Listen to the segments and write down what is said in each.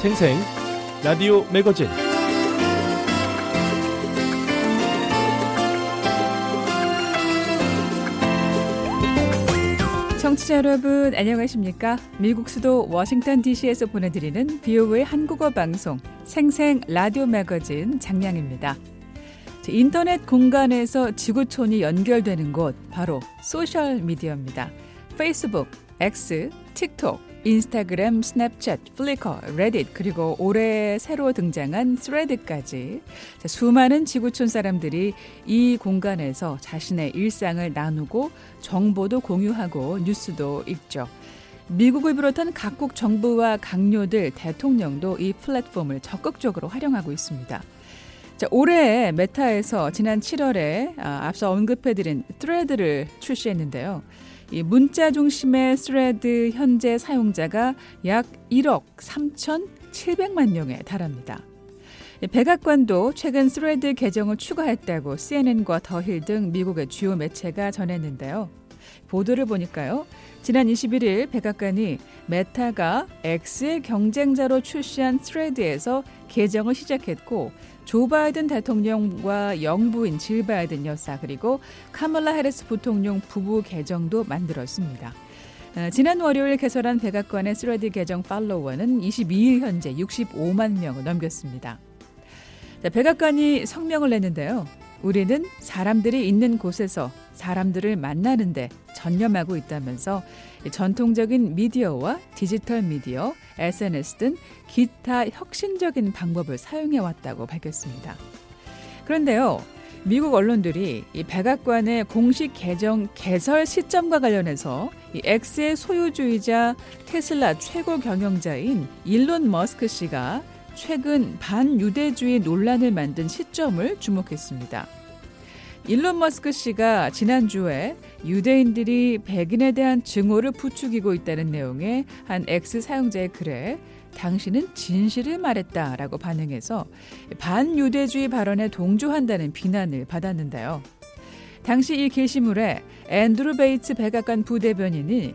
생생 라디오 매거진 청취자 여러분 안녕하십니까? 미국 수도 워싱턴 DC에서 보내드리는 VOA 한국어 방송 생생 라디오 매거진 장량입니다. 인터넷 공간에서 지구촌이 연결되는 곳 바로 소셜 미디어입니다. 페이스북, X, 틱톡, 인스타그램, 스냅챗, 플리커, 레딧 그리고 올해 새로 등장한 스레드까지 수많은 지구촌 사람들이 이 공간에서 자신의 일상을 나누고 정보도 공유하고 뉴스도 읽죠. 미국을 비롯한 각국 정부와 각료들, 대통령도 이 플랫폼을 적극적으로 활용하고 있습니다. 자, 올해 메타에서 지난 7월에 아, 앞서 언급해드린 스레드를 출시했는데요. 이 문자 중심의 스레드 현재 사용자가 약 1억 3,700만 명에 달합니다. 백악관도 최근 스레드 계정을 추가했다고 CNN과 더힐 등 미국의 주요 매체가 전했는데요. 보도를 보니까요. 지난 21일 백악관이 메타가 X의 경쟁자로 출시한 스레드에서 계정을 시작했고 조 바이든 대통령과 영부인 질 바이든 여사 그리고 카멀라 해리스 부통령 부부 계정도 만들었습니다. 어, 지난 월요일 개설한 백악관의 스레드 계정 팔로워는 22일 현재 65만 명을 넘겼습니다. 백악관이 성명을 냈는데요. 우리는 사람들이 있는 곳에서 사람들을 만나는데 전념하고 있다면서 전통적인 미디어와 디지털 미디어, SNS 등 기타 혁신적인 방법을 사용해 왔다고 밝혔습니다. 그런데요. 미국 언론들이 이 백악관의 공식 개정 개설 시점과 관련해서 이 X의 소유주이자 테슬라 최고 경영자인 일론 머스크 씨가 최근 반유대주의 논란을 만든 시점을 주목했습니다. 일론 머스크 씨가 지난주에 유대인들이 백인에 대한 증오를 부추기고 있다는 내용의 한 X 사용자의 글에 당신은 진실을 말했다라고 반응해서 반유대주의 발언에 동조한다는 비난을 받았는데요. 당시 이 게시물에 앤드루 베이츠 백악관 부대변인이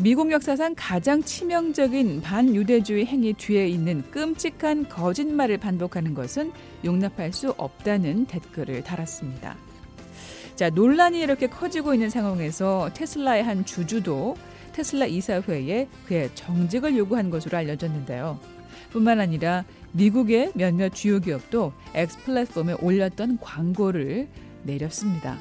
미국 역사상 가장 치명적인 반유대주의 행위 뒤에 있는 끔찍한 거짓말을 반복하는 것은 용납할 수 없다는 댓글을 달았습니다. 자, 논란이 이렇게 커지고 있는 상황에서 테슬라의 한 주주도 테슬라 이사회에 그의 정직을 요구한 것으로 알려졌는데요. 뿐만 아니라 미국의 몇몇 주요 기업도 X 플랫폼에 올렸던 광고를 내렸습니다.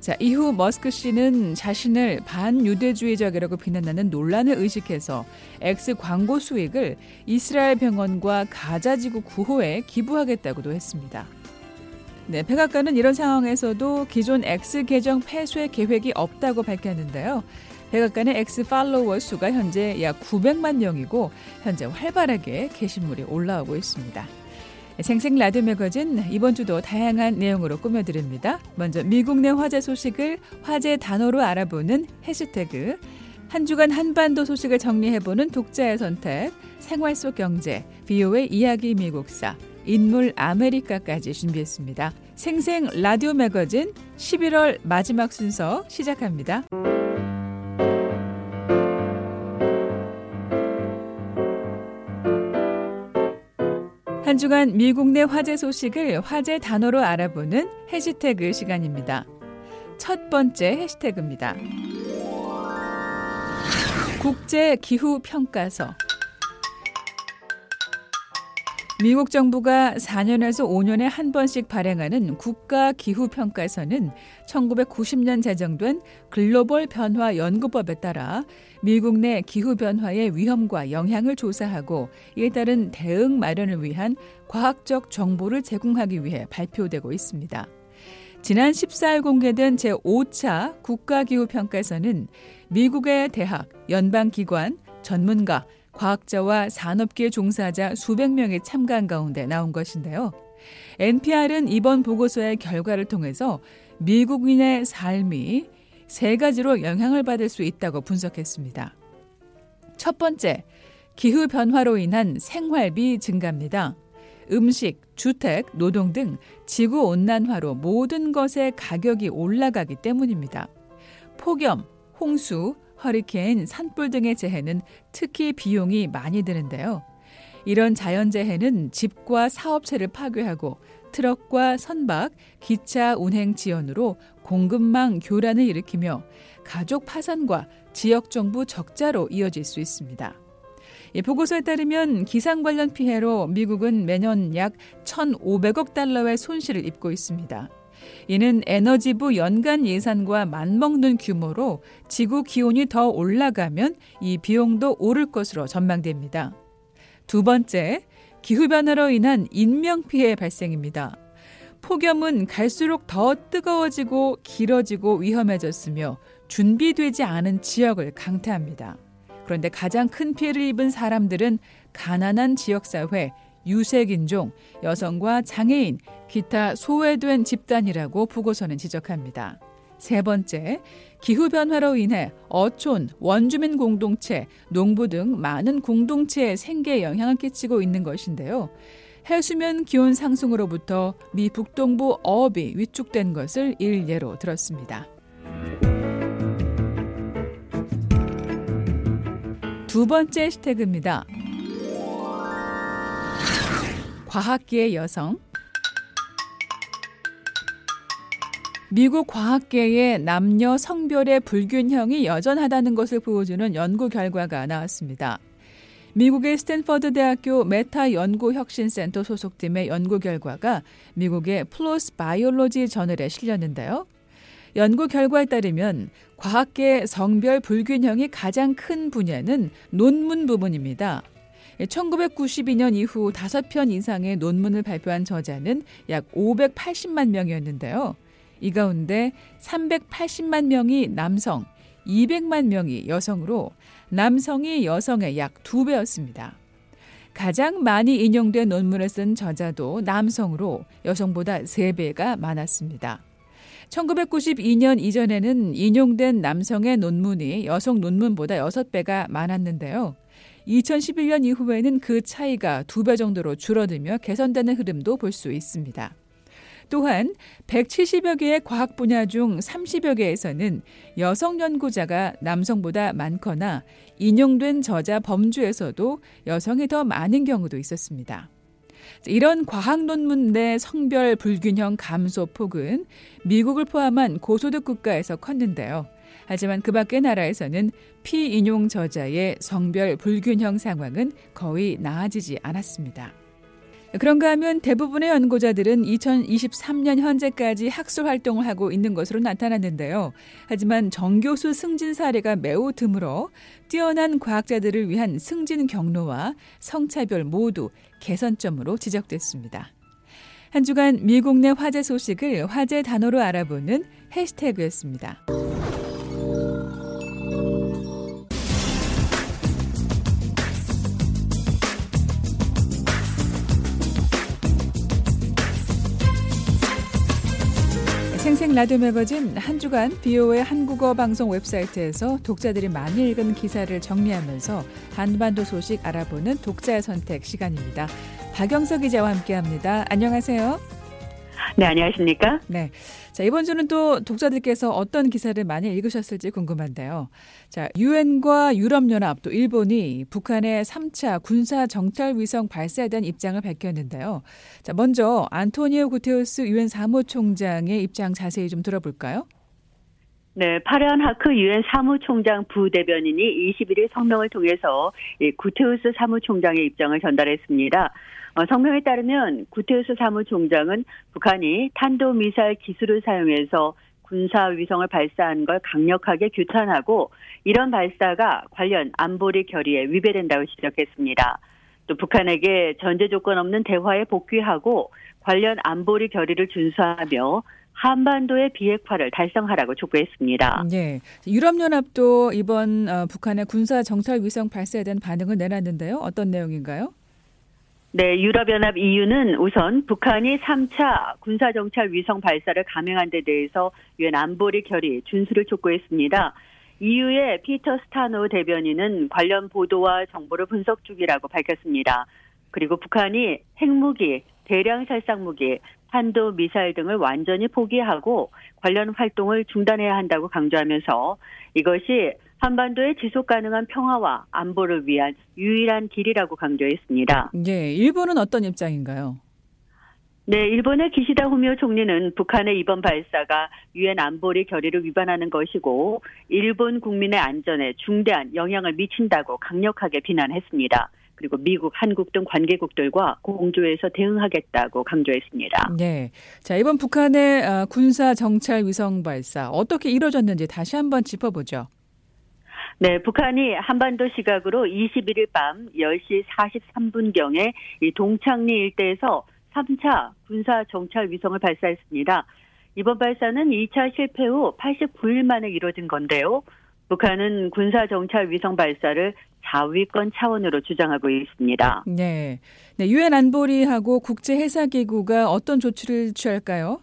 자, 이후 머스크 씨는 자신을 반유대주의적이라고 비난하는 논란을 의식해서 X 광고 수익을 이스라엘 병원과 가자지구 구호에 기부하겠다고도 했습니다. 네, 백악관은 이런 상황에서도 기존 X 계정 폐쇄 계획이 없다고 밝혔는데요. 백악관의 X 팔로워 수가 현재 약 900만 명이고 현재 활발하게 게시물이 올라오고 있습니다. 생생 라디오 매거진 이번 주도 다양한 내용으로 꾸며드립니다. 먼저 미국 내 화제 소식을 화제 단어로 알아보는 해시태그 한 주간 한반도 소식을 정리해보는 독자의 선택 생활 속 경제 비오의 이야기 미국사 인물 아메리카까지 준비했습니다. 생생 라디오 매거진 11월 마지막 순서 시작합니다. 한 주간 미국 내 화제 소식을 화제 단어로 알아보는 해시태그 시간입니다. 첫 번째 해시태그입니다. 국제 기후 평가서 미국 정부가 4년에서 5년에 한 번씩 발행하는 국가 기후 평가서는 1990년 제정된 글로벌 변화 연구법에 따라 미국 내 기후 변화의 위험과 영향을 조사하고 이에 따른 대응 마련을 위한 과학적 정보를 제공하기 위해 발표되고 있습니다. 지난 14일 공개된 제5차 국가기후평가서는 미국의 대학, 연방기관, 전문가, 과학자와 산업계 종사자 수백 명이 참가한 가운데 나온 것인데요. NPR은 이번 보고서의 결과를 통해서 미국인의 삶이 세 가지로 영향을 받을 수 있다고 분석했습니다. 첫 번째, 기후 변화로 인한 생활비 증가입니다. 음식, 주택, 노동 등 지구 온난화로 모든 것의 가격이 올라가기 때문입니다. 폭염, 홍수, 허리케인, 산불 등의 재해는 특히 비용이 많이 드는데요. 이런 자연재해는 집과 사업체를 파괴하고 트럭과 선박, 기차 운행 지연으로 공급망 교란을 일으키며 가족 파산과 지역 정부 적자로 이어질 수 있습니다. 이 보고서에 따르면 기상 관련 피해로 미국은 매년 약 1,500억 달러의 손실을 입고 있습니다. 이는 에너지부 연간 예산과 맞먹는 규모로 지구 기온이 더 올라가면 이 비용도 오를 것으로 전망됩니다. 두 번째, 기후변화로 인한 인명피해 발생입니다. 폭염은 갈수록 더 뜨거워지고 길어지고 위험해졌으며 준비되지 않은 지역을 강타합니다. 그런데 가장 큰 피해를 입은 사람들은 가난한 지역사회, 유색인종, 여성과 장애인, 기타 소외된 집단이라고 보고서는 지적합니다. 세 번째, 기후변화로 인해 어촌, 원주민 공동체, 농부 등 많은 공동체에 생계에 영향을 끼치고 있는 것인데요. 해수면 기온 상승으로부터 미 북동부 어업이 위축된 것을 일예로 들었습니다. 두 번째 해시태그입니다. 과학계의 여성. 미국 과학계의 남녀 성별의 불균형이 여전하다는 것을 보여주는 연구 결과가 나왔습니다. 미국의 스탠퍼드 대학교 메타 연구 혁신센터 소속팀의 연구 결과가 미국의 플로스 바이올로지 저널에 실렸는데요. 연구 결과에 따르면 과학계 성별 불균형이 가장 큰 분야는 논문 부분입니다. 1992년 이후 5편 이상의 논문을 발표한 저자는 약 580만 명이었는데요. 이 가운데 380만 명이 남성, 200만 명이 여성으로 남성이 여성의 약 2배였습니다. 가장 많이 인용된 논문을 쓴 저자도 남성으로 여성보다 3배가 많았습니다. 1992년 이전에는 인용된 남성의 논문이 여성 논문보다 6배가 많았는데요. 2011년 이후에는 그 차이가 두 배 정도로 줄어들며 개선되는 흐름도 볼 수 있습니다. 또한 170여 개의 과학 분야 중 30여 개에서는 여성 연구자가 남성보다 많거나 인용된 저자 범주에서도 여성이 더 많은 경우도 있었습니다. 이런 과학 논문 내 성별 불균형 감소 폭은 미국을 포함한 고소득 국가에서 컸는데요. 하지만 그 밖의 나라에서는 피인용 저자의 성별 불균형 상황은 거의 나아지지 않았습니다. 그런가 하면 대부분의 연구자들은 2023년 현재까지 학술 활동을 하고 있는 것으로 나타났는데요. 하지만 정교수 승진 사례가 매우 드물어 뛰어난 과학자들을 위한 승진 경로와 성차별 모두 개선점으로 지적됐습니다. 한 주간 미국 내 화제 소식을 화제 단어로 알아보는 해시태그였습니다. 생생 라디오 매거진 한 주간 비오의 한국어 방송 웹사이트에서 독자들이 많이 읽은 기사를 정리하면서 한반도 소식 알아보는 독자의 선택 시간입니다. 박영석 기자와 함께합니다. 안녕하세요. 네, 안녕하십니까? 네. 자, 이번 주는 또 독자들께서 어떤 기사를 많이 읽으셨을지 궁금한데요. 자, 유엔과 유럽연합 또 일본이 북한의 3차 군사 정찰 위성 발사에 대한 입장을 밝혔는데요. 자, 먼저 안토니오 구테우스 유엔 사무총장의 입장 자세히 좀 들어볼까요? 네, 파란 하크 유엔 사무총장 부대변인이 21일 성명을 통해서 구테우스 사무총장의 입장을 전달했습니다. 어, 성명에 따르면 구테우스 사무총장은 북한이 탄도미사일 기술을 사용해서 군사 위성을 발사한 걸 강력하게 규탄하고 이런 발사가 관련 안보리 결의에 위배된다고 지적했습니다. 또 북한에게 전제 조건 없는 대화에 복귀하고 관련 안보리 결의를 준수하며 한반도의 비핵화를 달성하라고 촉구했습니다. 네. 유럽연합도 이번 어, 북한의 군사 정찰 위성 발사에 대한 반응을 내놨는데요. 어떤 내용인가요? 네, 유럽연합 EU는 우선 북한이 3차 군사정찰 위성 발사를 감행한 데 대해서 유엔 안보리 결의 준수를 촉구했습니다. EU의 피터 스타노 대변인은 관련 보도와 정보를 분석 중이라고 밝혔습니다. 그리고 북한이 핵무기, 대량 살상무기, 탄도 미사일 등을 완전히 포기하고 관련 활동을 중단해야 한다고 강조하면서 이것이 한반도의 지속 가능한 평화와 안보를 위한 유일한 길이라고 강조했습니다. 네, 일본은 어떤 입장인가요? 네, 일본의 기시다 후미오 총리는 북한의 이번 발사가 유엔 안보리 결의를 위반하는 것이고 일본 국민의 안전에 중대한 영향을 미친다고 강력하게 비난했습니다. 그리고 미국, 한국 등 관계국들과 공조해서 대응하겠다고 강조했습니다. 네. 자, 이번 북한의 아, 군사 정찰 위성 발사 어떻게 이루어졌는지 다시 한번 짚어보죠. 네, 북한이 한반도 시각으로 21일 밤 10시 43분경에 이 동창리 일대에서 3차 군사 정찰 위성을 발사했습니다. 이번 발사는 2차 실패 후 89일 만에 이뤄진 건데요. 북한은 군사 정찰 위성 발사를 자위권 차원으로 주장하고 있습니다. 네. 네, 유엔 안보리하고 국제 해사 기구가 어떤 조치를 취할까요?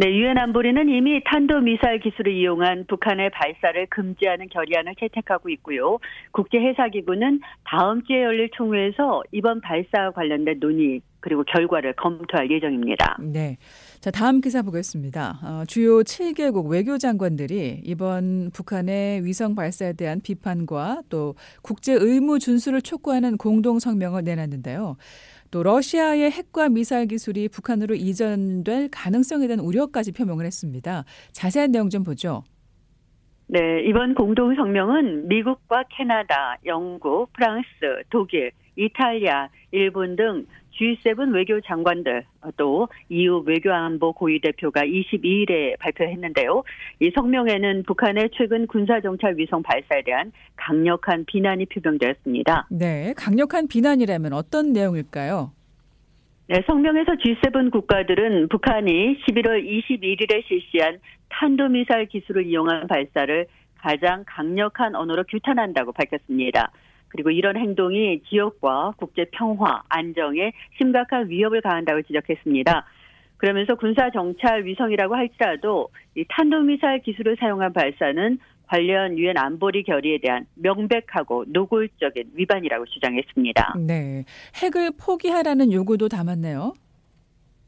네, 유엔 안보리는 이미 탄도 미사일 기술을 이용한 북한의 발사를 금지하는 결의안을 채택하고 있고요. 국제 해사 기구는 다음 주에 열릴 총회에서 이번 발사와 관련된 논의 그리고 결과를 검토할 예정입니다. 네. 자, 다음 기사 보겠습니다. 어, 주요 7개국 외교장관들이 이번 북한의 위성 발사에 대한 비판과 또 국제 의무 준수를 촉구하는 공동 성명을 내놨는데요. 또 러시아의 핵과 미사일 기술이 북한으로 이전될 가능성에 대한 우려까지 표명을 했습니다. 자세한 내용 좀 보죠. 네, 이번 공동 성명은 미국과 캐나다, 영국, 프랑스, 독일, 이탈리아, 일본 등 G7 외교 장관들 또 EU 외교안보 고위 대표가 22일에 발표했는데요. 이 성명에는 북한의 최근 군사 정찰 위성 발사에 대한 강력한 비난이 표명되었습니다. 네, 강력한 비난이라면 어떤 내용일까요? 네, 성명에서 G7 국가들은 북한이 11월 21일에 실시한 탄도미사일 기술을 이용한 발사를 가장 강력한 언어로 규탄한다고 밝혔습니다. 그리고 이런 행동이 지역과 국제 평화, 안정에 심각한 위협을 가한다고 지적했습니다. 그러면서 군사 정찰 위성이라고 할지라도 이 탄도미사일 기술을 사용한 발사는 관련 유엔 안보리 결의에 대한 명백하고 노골적인 위반이라고 주장했습니다. 네. 핵을 포기하라는 요구도 담았네요.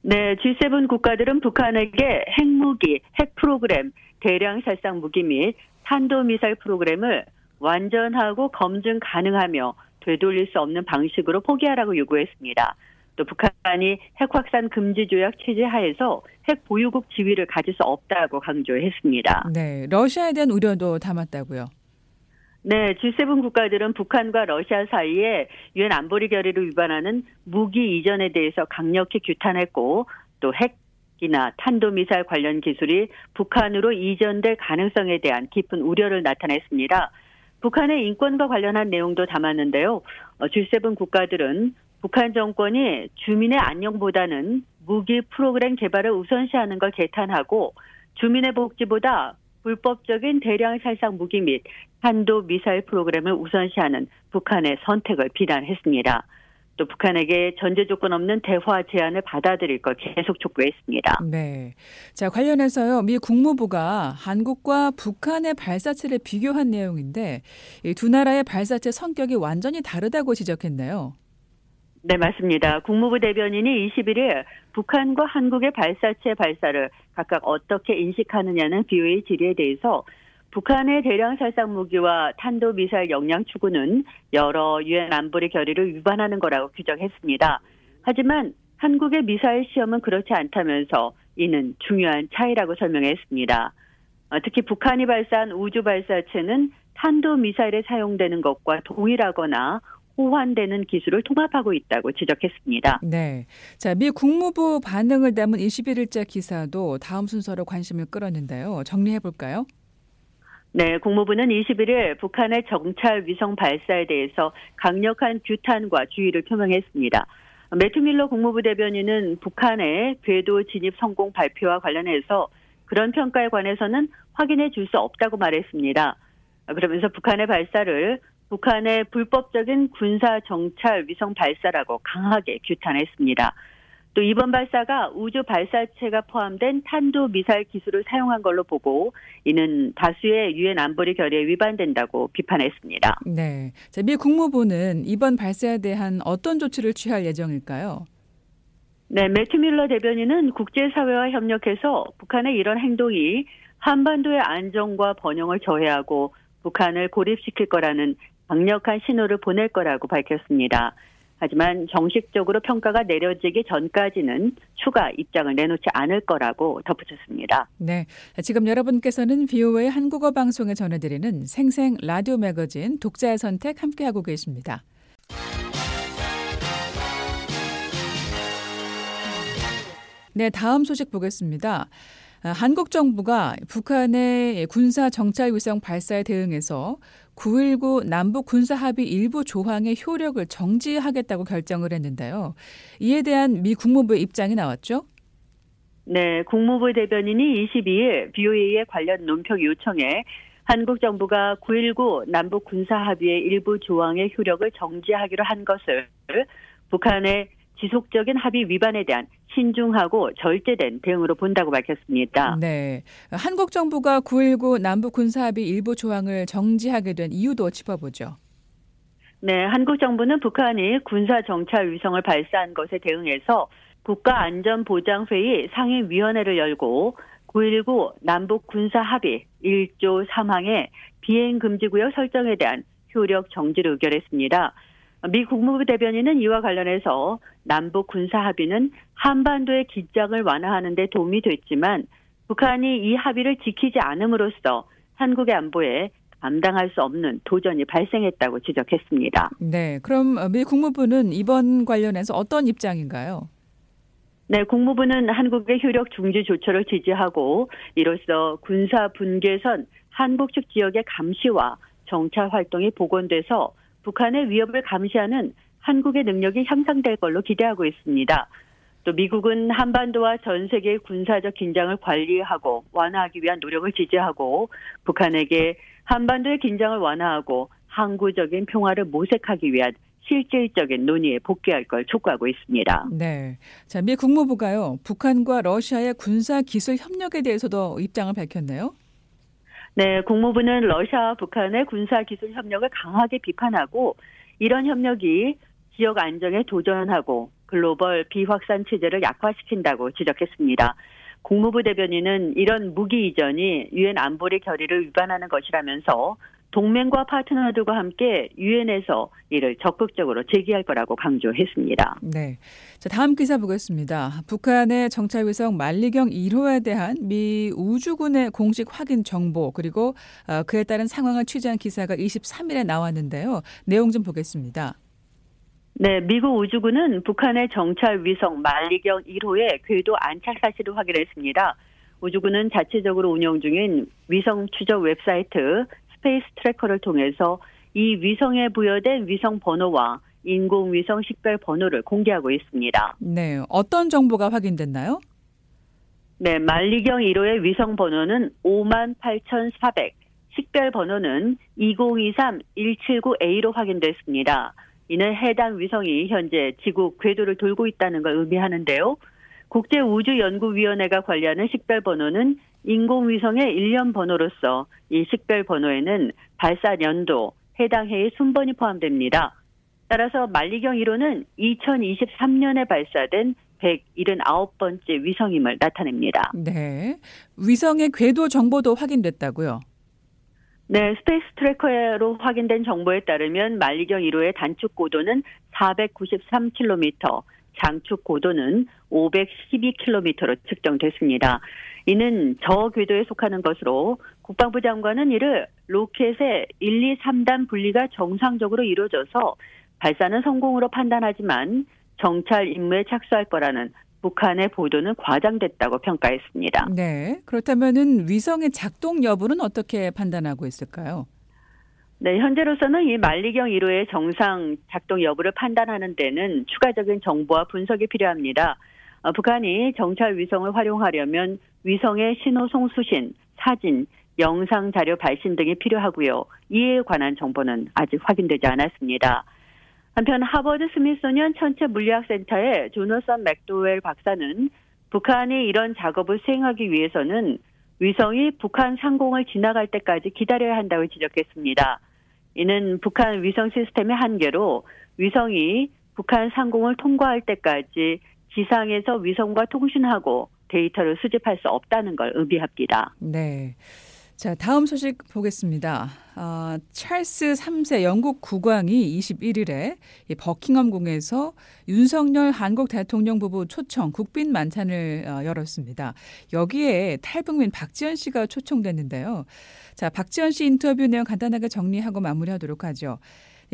네, G7 국가들은 북한에게 핵무기, 핵 프로그램, 대량 살상 무기 및 탄도미사일 프로그램을 완전하고 검증 가능하며 되돌릴 수 없는 방식으로 포기하라고 요구했습니다. 또 북한이 핵 확산 금지 조약 체제 하에서 핵 보유국 지위를 가질 수 없다고 강조했습니다. 네, 러시아에 대한 우려도 담았다고요. 네, G7 국가들은 북한과 러시아 사이에 유엔 안보리 결의를 위반하는 무기 이전에 대해서 강력히 규탄했고 또 핵이나 탄도미사일 관련 기술이 북한으로 이전될 가능성에 대한 깊은 우려를 나타냈습니다. 북한의 인권과 관련한 내용도 담았는데요. G7 어, 국가들은 북한 정권이 주민의 안녕보다는 무기 프로그램 개발을 우선시하는 걸 개탄하고 주민의 복지보다 불법적인 대량 살상 무기 및 탄도 미사일 프로그램을 우선시하는 북한의 선택을 비난했습니다. 또 북한에게 전제 조건 없는 대화 제안을 받아들일 걸 계속 촉구했습니다. 네. 자, 관련해서요. 미 국무부가 한국과 북한의 발사체를 비교한 내용인데 이두 나라의 발사체 성격이 완전히 다르다고 지적했네요. 네, 맞습니다. 국무부 대변인이 21일 북한과 한국의 발사체 발사를 각각 어떻게 인식하느냐는 비오의 질의에 대해서 북한의 대량 살상 무기와 탄도 미사일 역량 추구는 여러 유엔 안보리 결의를 위반하는 거라고 규정했습니다. 하지만 한국의 미사일 시험은 그렇지 않다면서 이는 중요한 차이라고 설명했습니다. 어, 특히 북한이 발사한 우주 발사체는 탄도 미사일에 사용되는 것과 동일하거나 호환되는 기술을 통합하고 있다고 지적했습니다. 네. 자, 미 국무부 반응을 담은 21일자 기사도 다음 순서로 관심을 끌었는데요. 정리해 볼까요? 네, 국무부는 21일 북한의 정찰 위성 발사에 대해서 강력한 규탄과 주의를 표명했습니다. 매튜 밀러 국무부 대변인은 북한의 궤도 진입 성공 발표와 관련해서 그런 평가에 관해서는 확인해 줄 수 없다고 말했습니다. 그러면서 북한의 발사를 북한의 불법적인 군사 정찰 위성 발사라고 강하게 규탄했습니다. 또 이번 발사가 우주 발사체가 포함된 탄도 미사일 기술을 사용한 걸로 보고 이는 다수의 유엔 안보리 결의에 위반된다고 비판했습니다. 네. 자, 미 국무부는 이번 발사에 대한 어떤 조치를 취할 예정일까요? 네, 매튜 밀러 대변인은 국제사회와 협력해서 북한의 이런 행동이 한반도의 안정과 번영을 저해하고 북한을 고립시킬 거라는 강력한 신호를 보낼 거라고 밝혔습니다. 하지만 정식적으로 평가가 내려지기 전까지는 추가 입장을 내놓지 않을 거라고 덧붙였습니다. 네. 지금 여러분께서는 비오의 한국어 방송에 전해드리는 생생 라디오 매거진 독자의 선택 함께하고 계십니다. 네, 다음 소식 보겠습니다. 아, 한국 정부가 북한의 군사 정찰 위성 발사에 대응해서 9.19 남북 군사 합의 일부 조항의 효력을 정지하겠다고 결정을 했는데요. 이에 대한 미 국무부의 입장이 나왔죠? 네, 국무부 대변인이 22일 BOA의 관련 논평 요청에 한국 정부가 9.19 남북 군사 합의의 일부 조항의 효력을 정지하기로 한 것을 북한의 지속적인 합의 위반에 대한 신중하고 절제된 대응으로 본다고 밝혔습니다. 네. 한국 정부가 9.19 남북 군사합의 일부 조항을 정지하게 된 이유도 짚어보죠. 네, 한국 정부는 북한이 군사 정찰 위성을 발사한 것에 대응해서 국가안전보장회의 상임위원회를 열고 9.19 남북 군사 합의 1조 3항의 비행금지구역 설정에 대한 효력 정지를 의결했습니다. 미 국무부 대변인은 이와 관련해서 남북 군사 합의는 한반도의 긴장을 완화하는 데 도움이 됐지만 북한이 이 합의를 지키지 않음으로써 한국의 안보에 감당할 수 없는 도전이 발생했다고 지적했습니다. 네, 그럼 미 국무부는 이번 관련해서 어떤 입장인가요? 네, 국무부는 한국의 효력 중지 조처를 지지하고 이로써 군사 분계선 한국 측 지역의 감시와 정찰 활동이 복원돼서 북한의 위협을 감시하는 한국의 능력이 향상될 걸로 기대하고 있습니다. 또 미국은 한반도와 전 세계의 군사적 긴장을 관리하고 완화하기 위한 노력을 지지하고 북한에게 한반도의 긴장을 완화하고 항구적인 평화를 모색하기 위한 실질적인 논의에 복귀할 걸 촉구하고 있습니다. 네. 자, 미 국무부가요, 북한과 러시아의 군사 기술 협력에 대해서도 입장을 밝혔네요. 네, 국무부는 러시아와 북한의 군사 기술 협력을 강하게 비판하고 이런 협력이 지역 안정에 도전하고 글로벌 비확산 체제를 약화시킨다고 지적했습니다. 국무부 대변인은 이런 무기 이전이 유엔 안보리 결의를 위반하는 것이라면서 동맹과 파트너들과 함께 유엔에서 이를 적극적으로 제기할 거라고 강조했습니다. 네. 자, 다음 기사 보겠습니다. 북한의 정찰위성 만리경 1호에 대한 미 우주군의 공식 확인 정보 그리고 어, 그에 따른 상황을 취재한 기사가 23일에 나왔는데요. 내용 좀 보겠습니다. 네, 미국 우주군은 북한의 정찰 위성 만리경 1호의 궤도 안착 사실을 확인했습니다. 우주군은 자체적으로 운영 중인 위성 추적 웹사이트 스페이스 트래커를 통해서 이 위성에 부여된 위성 번호와 인공위성 식별 번호를 공개하고 있습니다. 네, 어떤 정보가 확인됐나요? 네, 만리경 1호의 위성 번호는 58,400, 식별 번호는 2023-179A로 확인됐습니다. 이는 해당 위성이 현재 지구 궤도를 돌고 있다는 걸 의미하는데요. 국제우주연구위원회가 관리하는 식별 번호는 인공위성의 일련 번호로서 이 식별 번호에는 발사 연도, 해당 해의 순번이 포함됩니다. 따라서 만리경 1호는 2023년에 발사된 179번째 위성임을 나타냅니다. 네. 위성의 궤도 정보도 확인됐다고요? 네, 스페이스 트래커로 확인된 정보에 따르면 만리경 1호의 단축 고도는 493km, 장축 고도는 512km로 측정됐습니다. 이는 저 궤도에 속하는 것으로 국방부 장관은 이를 로켓의 1, 2, 3단 분리가 정상적으로 이루어져서 발사는 성공으로 판단하지만 정찰 임무에 착수할 거라는 북한의 보도는 과장됐다고 평가했습니다. 네. 그렇다면은 위성의 작동 여부는 어떻게 판단하고 있을까요? 네, 현재로서는 이 만리경 1호의 정상 작동 여부를 판단하는 데는 추가적인 정보와 분석이 필요합니다. 어, 북한이 정찰 위성을 활용하려면 위성의 신호 송수신, 사진, 영상 자료 발신 등이 필요하고요. 이에 관한 정보는 아직 확인되지 않았습니다. 한편 하버드 스미소니언 천체 물리학센터의 조너선 맥도웰 박사는 북한이 이런 작업을 수행하기 위해서는 위성이 북한 상공을 지나갈 때까지 기다려야 한다고 지적했습니다. 이는 북한 위성 시스템의 한계로 위성이 북한 상공을 통과할 때까지 지상에서 위성과 통신하고 데이터를 수집할 수 없다는 걸 의미합니다. 네. 자, 다음 소식 보겠습니다. 어, 찰스 3세 영국 국왕이 21일에 이 버킹엄 궁에서 윤석열 한국 대통령 부부 초청 국빈 만찬을 어, 열었습니다. 여기에 탈북민 박지원 씨가 초청됐는데요. 자, 박지원 씨 인터뷰 내용 간단하게 정리하고 마무리하도록 하죠.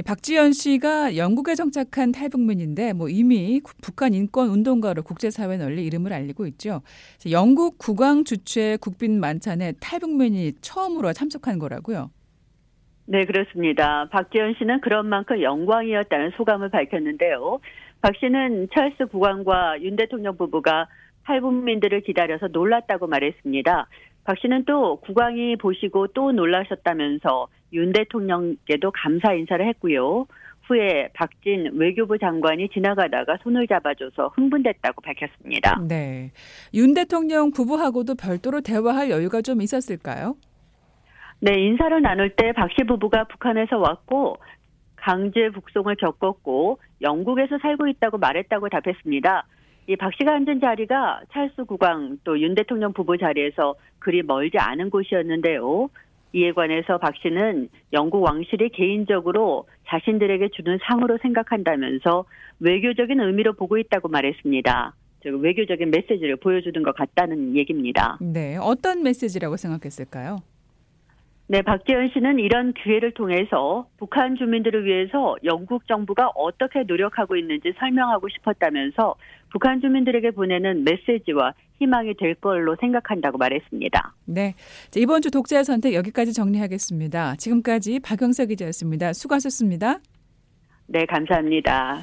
박지연 씨가 영국에 정착한 탈북민인데 뭐 이미 북한 인권 운동가로 국제사회 널리 이름을 알리고 있죠. 영국 국왕 주최 국빈 만찬에 탈북민이 처음으로 참석한 거라고요. 네, 그렇습니다. 박지연 씨는 그런 만큼 영광이었다는 소감을 밝혔는데요. 박 씨는 찰스 국왕과 윤 대통령 부부가 탈북민들을 기다려서 놀랐다고 말했습니다. 박 씨는 또 국왕이 보시고 또 놀라셨다면서 윤 대통령께도 감사 인사를 했고요. 후에 박진 외교부 장관이 지나가다가 손을 잡아줘서 흥분됐다고 밝혔습니다. 네. 윤 대통령 부부하고도 별도로 대화할 여유가 좀 있었을까요? 네, 인사를 나눌 때 박 씨 부부가 북한에서 왔고 강제 북송을 겪었고 영국에서 살고 있다고 말했다고 답했습니다. 이 박 씨가 앉은 자리가 찰스 국왕 또 윤 대통령 부부 자리에서 그리 멀지 않은 곳이었는데요. 이에 관해서 박 씨는 영국 왕실이 개인적으로 자신들에게 주는 상으로 생각한다면서 외교적인 의미로 보고 있다고 말했습니다. 외교적인 메시지를 보여주는 것 같다는 얘기입니다. 네, 어떤 메시지라고 생각했을까요? 네, 박재현 씨는 이런 기회를 통해서 북한 주민들을 위해서 영국 정부가 어떻게 노력하고 있는지 설명하고 싶었다면서 북한 주민들에게 보내는 메시지와 희망이 될 걸로 생각한다고 말했습니다. 네. 자, 이번 주 독자의 선택 여기까지 정리하겠습니다. 지금까지 박영석 기자였습니다. 수고하셨습니다. 네, 감사합니다.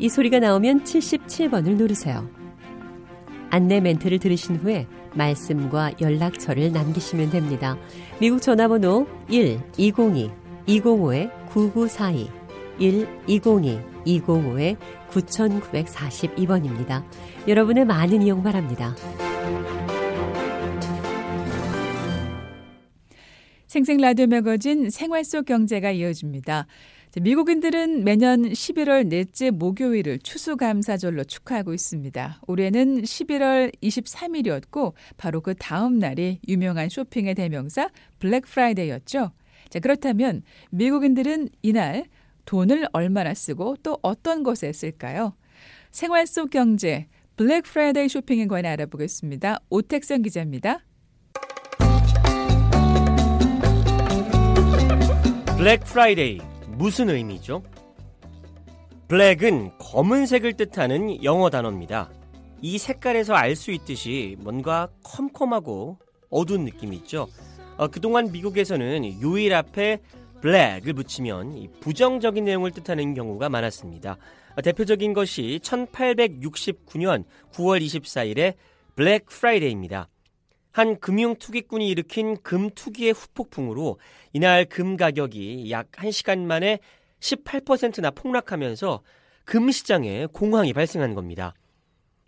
이 소리가 나오면 77번을 누르세요. 안내 멘트를 들으신 후에 말씀과 연락처를 남기시면 됩니다. 미국 전화번호 1-202-205-9942 1-202-205-9942번입니다. 여러분의 많은 이용 바랍니다. 생생 라디오 매거진 생활 속 경제가 이어집니다. 미국인들은 매년 11월 넷째 목요일을 추수감사절로 축하하고 있습니다. 올해는 11월 23일이었고 바로 그 다음 날이 유명한 쇼핑의 대명사 블랙 프라이데이였죠. 자, 그렇다면 미국인들은 이날 돈을 얼마나 쓰고 또 어떤 것에 쓸까요? 생활 속 경제 블랙 프라이데이 쇼핑에 관해 알아보겠습니다. 오택선 기자입니다. 블랙 프라이데이 무슨 의미죠? 블랙은 검은색을 뜻하는 영어 단어입니다. 이 색깔에서 알 수 있듯이 뭔가 컴컴하고 어두운 느낌이 있죠. 어, 그동안 미국에서는 요일 앞에 블랙을 붙이면 부정적인 내용을 뜻하는 경우가 많았습니다. 어, 대표적인 것이 1869년 9월 24일에 블랙 프라이데이입니다. 한 금융 투기꾼이 일으킨 금 투기의 후폭풍으로 이날 금 가격이 약 1시간 만에 18%나 폭락하면서 금 시장에 공황이 발생한 겁니다.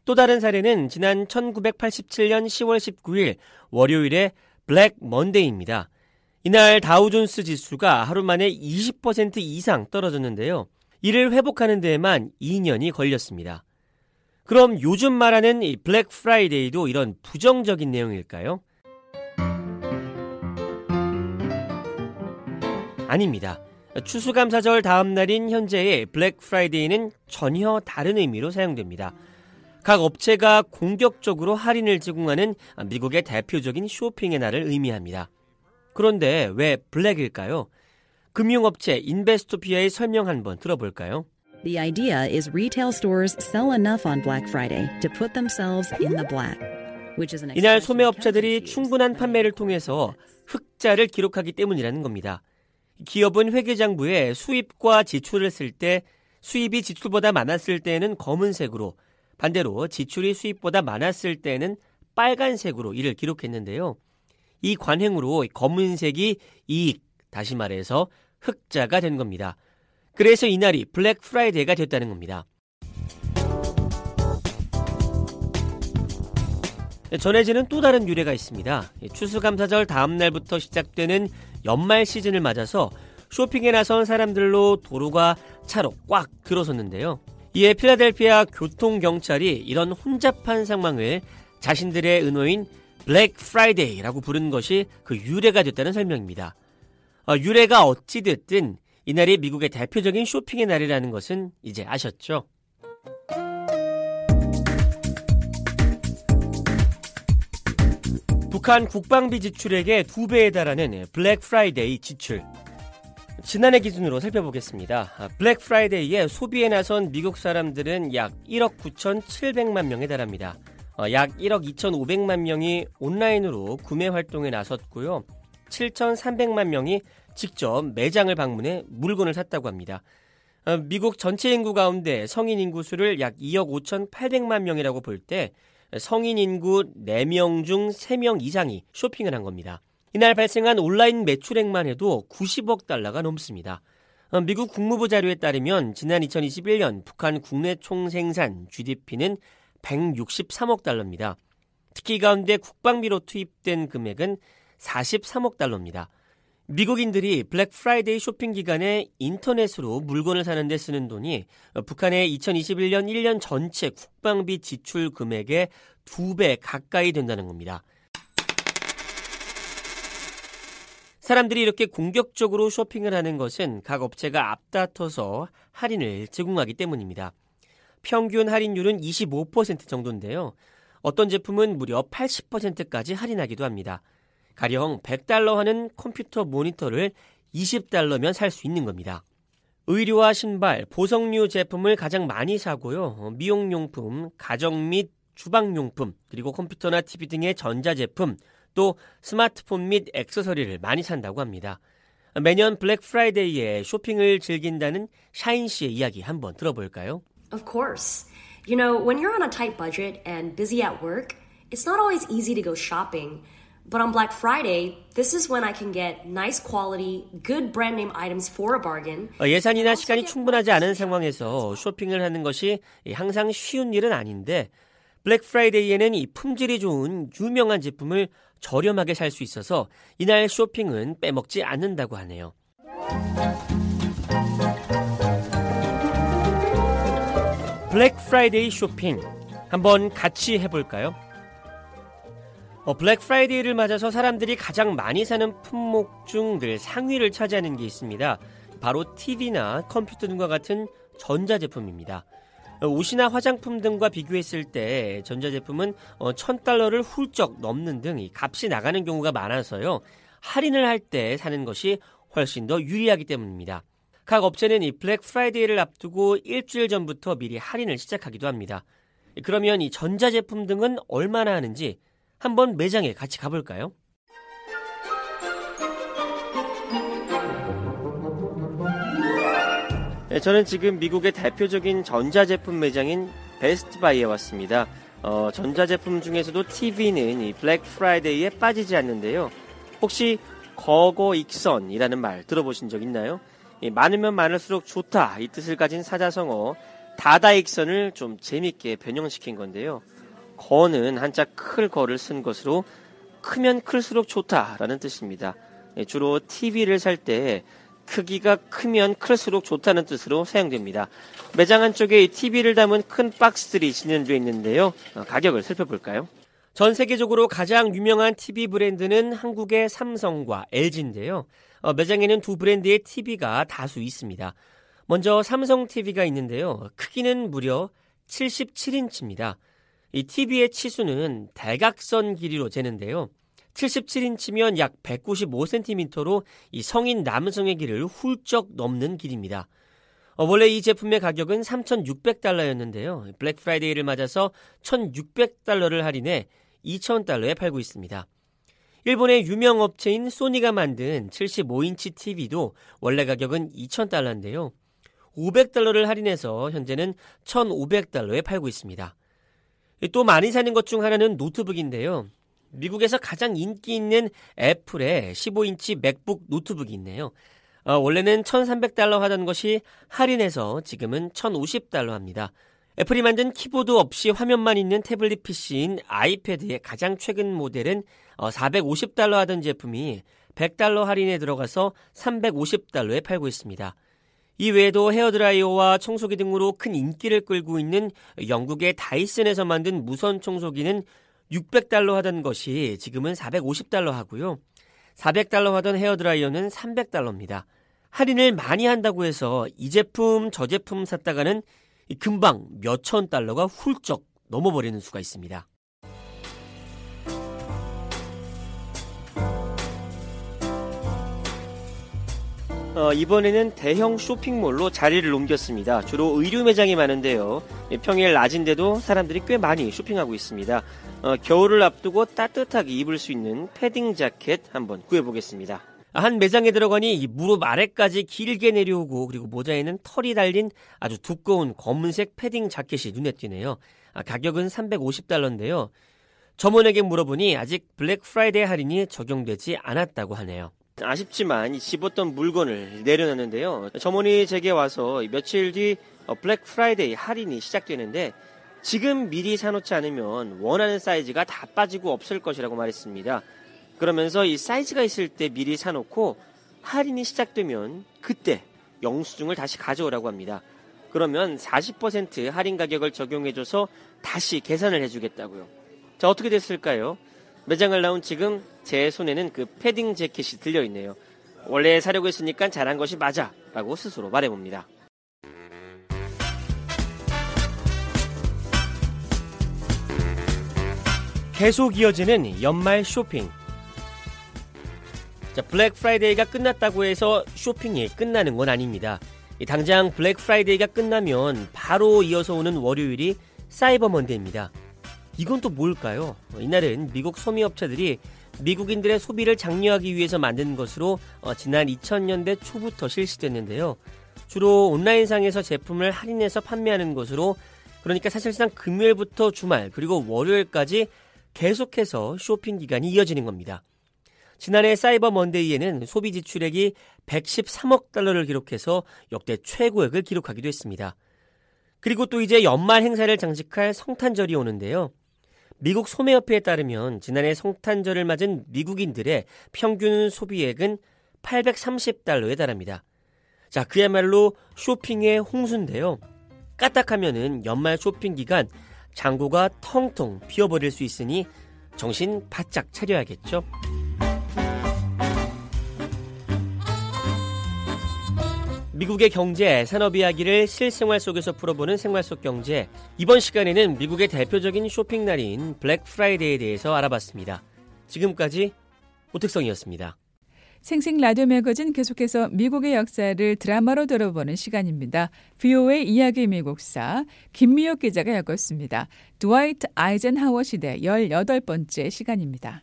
또 다른 사례는 지난 1987년 10월 19일 월요일에 블랙 먼데이입니다. 이날 다우존스 지수가 하루 만에 20% 이상 떨어졌는데요. 이를 회복하는 데에만 2년이 걸렸습니다. 그럼 요즘 말하는 이 블랙 프라이데이도 이런 부정적인 내용일까요? 아닙니다. 추수감사절 다음 날인 현재의 블랙 프라이데이는 전혀 다른 의미로 사용됩니다. 각 업체가 공격적으로 할인을 제공하는 미국의 대표적인 쇼핑의 날을 의미합니다. 그런데 왜 블랙일까요? 금융업체 인베스토피아의 설명 한번 들어볼까요? The idea is retail stores sell enough on Black Friday to put themselves in the black. 이날 fees. 충분한 판매를 통해서 흑자를 기록하기 때문이라는 겁니다. 기업은 회계장부에 수입과 지출을 쓸 때 수입이 지출보다 많았을 때에는 검은색으로 반대로 지출이 수입보다 많았을 때는 빨간색으로 이를 기록했는데요. 이 관행으로 검은색이 이익, 다시 말해서 흑자가 된 겁니다. 그래서 이날이 블랙 프라이데이가 됐다는 겁니다. 전해지는 또 다른 유래가 있습니다. 추수감사절 다음 날부터 시작되는 연말 시즌을 맞아서 쇼핑에 나선 사람들로 도로가 차로 꽉 들어섰는데요. 이에 필라델피아 교통경찰이 이런 혼잡한 상황을 자신들의 은어인 블랙 프라이데이라고 부른 것이 그 유래가 됐다는 설명입니다. 어, 유래가 어찌됐든 이날이 미국의 대표적인 쇼핑의 날이라는 것은 이제 아셨죠? 북한 국방비 지출액의 두 배에 달하는 블랙 프라이데이 지출. 지난해 기준으로 살펴보겠습니다. 아, 블랙 프라이데이에 소비에 나선 미국 사람들은 약 1억 9,700만 명에 달합니다. 어, 약 1억 2,500만 명이 온라인으로 구매 활동에 나섰고요. 7,300만 명이 직접 매장을 방문해 물건을 샀다고 합니다. 어, 미국 전체 인구 가운데 성인 인구 수를 약 2억 5,800만 명이라고 볼 때 성인 인구 4명 중 3명 이상이 쇼핑을 한 겁니다. 이날 발생한 온라인 매출액만 해도 90억 달러가 넘습니다. 어, 미국 국무부 자료에 따르면 지난 2021년 북한 국내 총생산 GDP는 163억 달러입니다. 특히 이 가운데 국방비로 투입된 금액은 43억 달러입니다. 미국인들이 블랙 프라이데이 쇼핑 기간에 인터넷으로 물건을 사는데 쓰는 돈이 북한의 2021년 1년 전체 국방비 지출 금액의 두배 가까이 된다는 겁니다. 사람들이 이렇게 공격적으로 쇼핑을 하는 것은 각 업체가 앞다퉈서 할인을 제공하기 때문입니다. 평균 할인율은 25% 정도인데요. 어떤 제품은 무려 80%까지 할인하기도 합니다. 가령 100달러 하는 컴퓨터 모니터를 20달러면 살 수 있는 겁니다. 의류와 신발, 보석류 제품을 가장 많이 사고요. 미용용품, 가정 및 주방용품, 그리고 컴퓨터나 TV 등의 전자제품, 또 스마트폰 및 액세서리를 많이 산다고 합니다. 매년 블랙 프라이데이에 쇼핑을 즐긴다는 샤인 씨의 이야기 한번 들어볼까요? Of course. You know, when you're on a tight budget and busy at work, it's not always easy to go shopping. But on Black Friday, this is when I can get nice quality, good brand name items for a bargain. 어, 예산이나 시간이 충분하지 않은 상황에서 쇼핑을 하는 것이 항상 쉬운 일은 아닌데 블랙 프라이데이에는 이 품질이 좋은 유명한 제품을 저렴하게 살 수 있어서 이날 쇼핑은 빼먹지 않는다고 하네요. 블랙 프라이데이 쇼핑 한번 같이 해볼까요? 어, 블랙 프라이데이를 맞아서 사람들이 가장 많이 사는 품목 중 늘 상위를 차지하는 게 있습니다. 바로 TV나 컴퓨터 등과 같은 전자제품입니다. 어, 옷이나 화장품 등과 비교했을 때 전자제품은 어, 1000달러를 훌쩍 넘는 등이 값이 나가는 경우가 많아서요. 할인을 할 때 사는 것이 훨씬 더 유리하기 때문입니다. 각 업체는 이 블랙 프라이데이를 앞두고 일주일 전부터 미리 할인을 시작하기도 합니다. 그러면 이 전자제품 등은 얼마나 하는지 한번 매장에 같이 가볼까요? 네, 저는 지금 미국의 대표적인 전자제품 매장인 베스트바이에 왔습니다. 어, 전자제품 중에서도 TV는 이 블랙 프라이데이에 빠지지 않는데요. 혹시 거거 익선이라는 말 들어보신 적 있나요? 이 많으면 많을수록 좋다 이 뜻을 가진 사자성어 다다익선을 좀 재밌게 변형시킨 건데요. 거는 한자 클 거를 쓴 것으로 크면 클수록 좋다라는 뜻입니다. 예, 주로 TV를 살 때 크기가 크면 클수록 좋다는 뜻으로 사용됩니다. 매장 안쪽에 TV를 담은 큰 박스들이 진열되어 있는데요. 어, 가격을 살펴볼까요? 전 세계적으로 가장 유명한 TV 브랜드는 한국의 삼성과 LG인데요. 어, 매장에는 두 브랜드의 TV가 다수 있습니다. 먼저 삼성 TV가 있는데요. 크기는 무려 77인치입니다. 이 TV의 치수는 대각선 길이로 재는데요. 77인치면 약 195cm로 이 성인 남성의 키를 훌쩍 넘는 길이입니다. 어, 원래 이 제품의 가격은 3,600달러였는데요. 블랙 프라이데이를 맞아서 1,600달러를 할인해 2,000달러에 팔고 있습니다. 일본의 유명 업체인 소니가 만든 75인치 TV도 원래 가격은 2,000달러인데요. 500달러를 할인해서 현재는 1,500달러에 팔고 있습니다. 또 많이 사는 것 중 하나는 노트북인데요. 미국에서 가장 인기 있는 애플의 15인치 맥북 노트북이 있네요. 어, 원래는 1,300달러 하던 것이 할인해서 지금은 1,050달러 합니다. 애플이 만든 키보드 없이 화면만 있는 태블릿 PC인 아이패드의 가장 최근 모델은 450달러 어, 하던 제품이 100달러 할인에 들어가서 350달러에 팔고 있습니다. 이 외에도 헤어드라이어와 청소기 등으로 큰 인기를 끌고 있는 영국의 다이슨에서 만든 무선 청소기는 600달러 하던 것이 지금은 450달러 하고요. 400달러 하던 헤어드라이어는 300달러입니다. 할인을 많이 한다고 해서 이 제품 저 제품 샀다가는 금방 몇천 달러가 훌쩍 넘어버리는 수가 있습니다. 어, 이번에는 대형 쇼핑몰로 자리를 옮겼습니다. 주로 의류 매장이 많은데요. 평일 낮인데도 사람들이 꽤 많이 쇼핑하고 있습니다. 어, 겨울을 앞두고 따뜻하게 입을 수 있는 패딩 자켓 한번 구해보겠습니다. 한 매장에 들어가니 이 무릎 아래까지 길게 내려오고 그리고 모자에는 털이 달린 아주 두꺼운 검은색 패딩 자켓이 눈에 띄네요. 아, 가격은 350달러인데요. 점원에게 물어보니 아직 블랙 프라이데이 할인이 적용되지 않았다고 하네요. 아쉽지만 집었던 물건을 내려놨는데요. 점원이 제게 와서 며칠 뒤 어, 블랙 프라이데이 할인이 시작되는데 지금 미리 사놓지 않으면 원하는 사이즈가 다 빠지고 없을 것이라고 말했습니다. 그러면서 이 사이즈가 있을 때 미리 사놓고 할인이 시작되면 그때 영수증을 다시 가져오라고 합니다. 그러면 40% 할인 가격을 적용해줘서 다시 계산을 해주겠다고요. 자, 어떻게 됐을까요? 매장을 나온 지금 제 손에는 그 패딩 재킷이 들려있네요. 원래 사려고 했으니까 잘한 것이 맞아 라고 스스로 말해봅니다. 계속 이어지는 연말 쇼핑. 자, 블랙 프라이데이가 끝났다고 해서 쇼핑이 끝나는 건 아닙니다. 당장 블랙 프라이데이가 끝나면 바로 이어서 오는 월요일이 사이버 먼데이입니다. 이건 또 뭘까요? 이날은 미국 소매업체들이 미국인들의 소비를 장려하기 위해서 만든 것으로 어, 지난 2000년대 초부터 실시됐는데요. 주로 온라인상에서 제품을 할인해서 판매하는 것으로 그러니까 사실상 금요일부터 주말 그리고 월요일까지 계속해서 쇼핑 기간이 이어지는 겁니다. 지난해 사이버 먼데이에는 소비 지출액이 113억 달러를 기록해서 역대 최고액을 기록하기도 했습니다. 그리고 또 이제 연말 행사를 장식할 성탄절이 오는데요. 미국 소매협회에 따르면 지난해 성탄절을 맞은 미국인들의 평균 소비액은 830달러에 달합니다. 자, 그야말로 쇼핑의 홍수인데요. 까딱하면은 연말 쇼핑 기간 장고가 텅텅 비어버릴 수 있으니 정신 바짝 차려야겠죠. 미국의 경제, 산업 이야기를 실생활 속에서 풀어보는 생활 속 경제. 이번 시간에는 미국의 대표적인 쇼핑 날인 블랙 프라이데이에 대해서 알아봤습니다. 지금까지 오택성이었습니다. 생생 라디오 매거진 계속해서 미국의 역사를 드라마로 들어보는 시간입니다. VOA 이야기 미국사 김미혁 기자가 읽었습니다. 드와이트 아이젠하워 시대 18번째 시간입니다.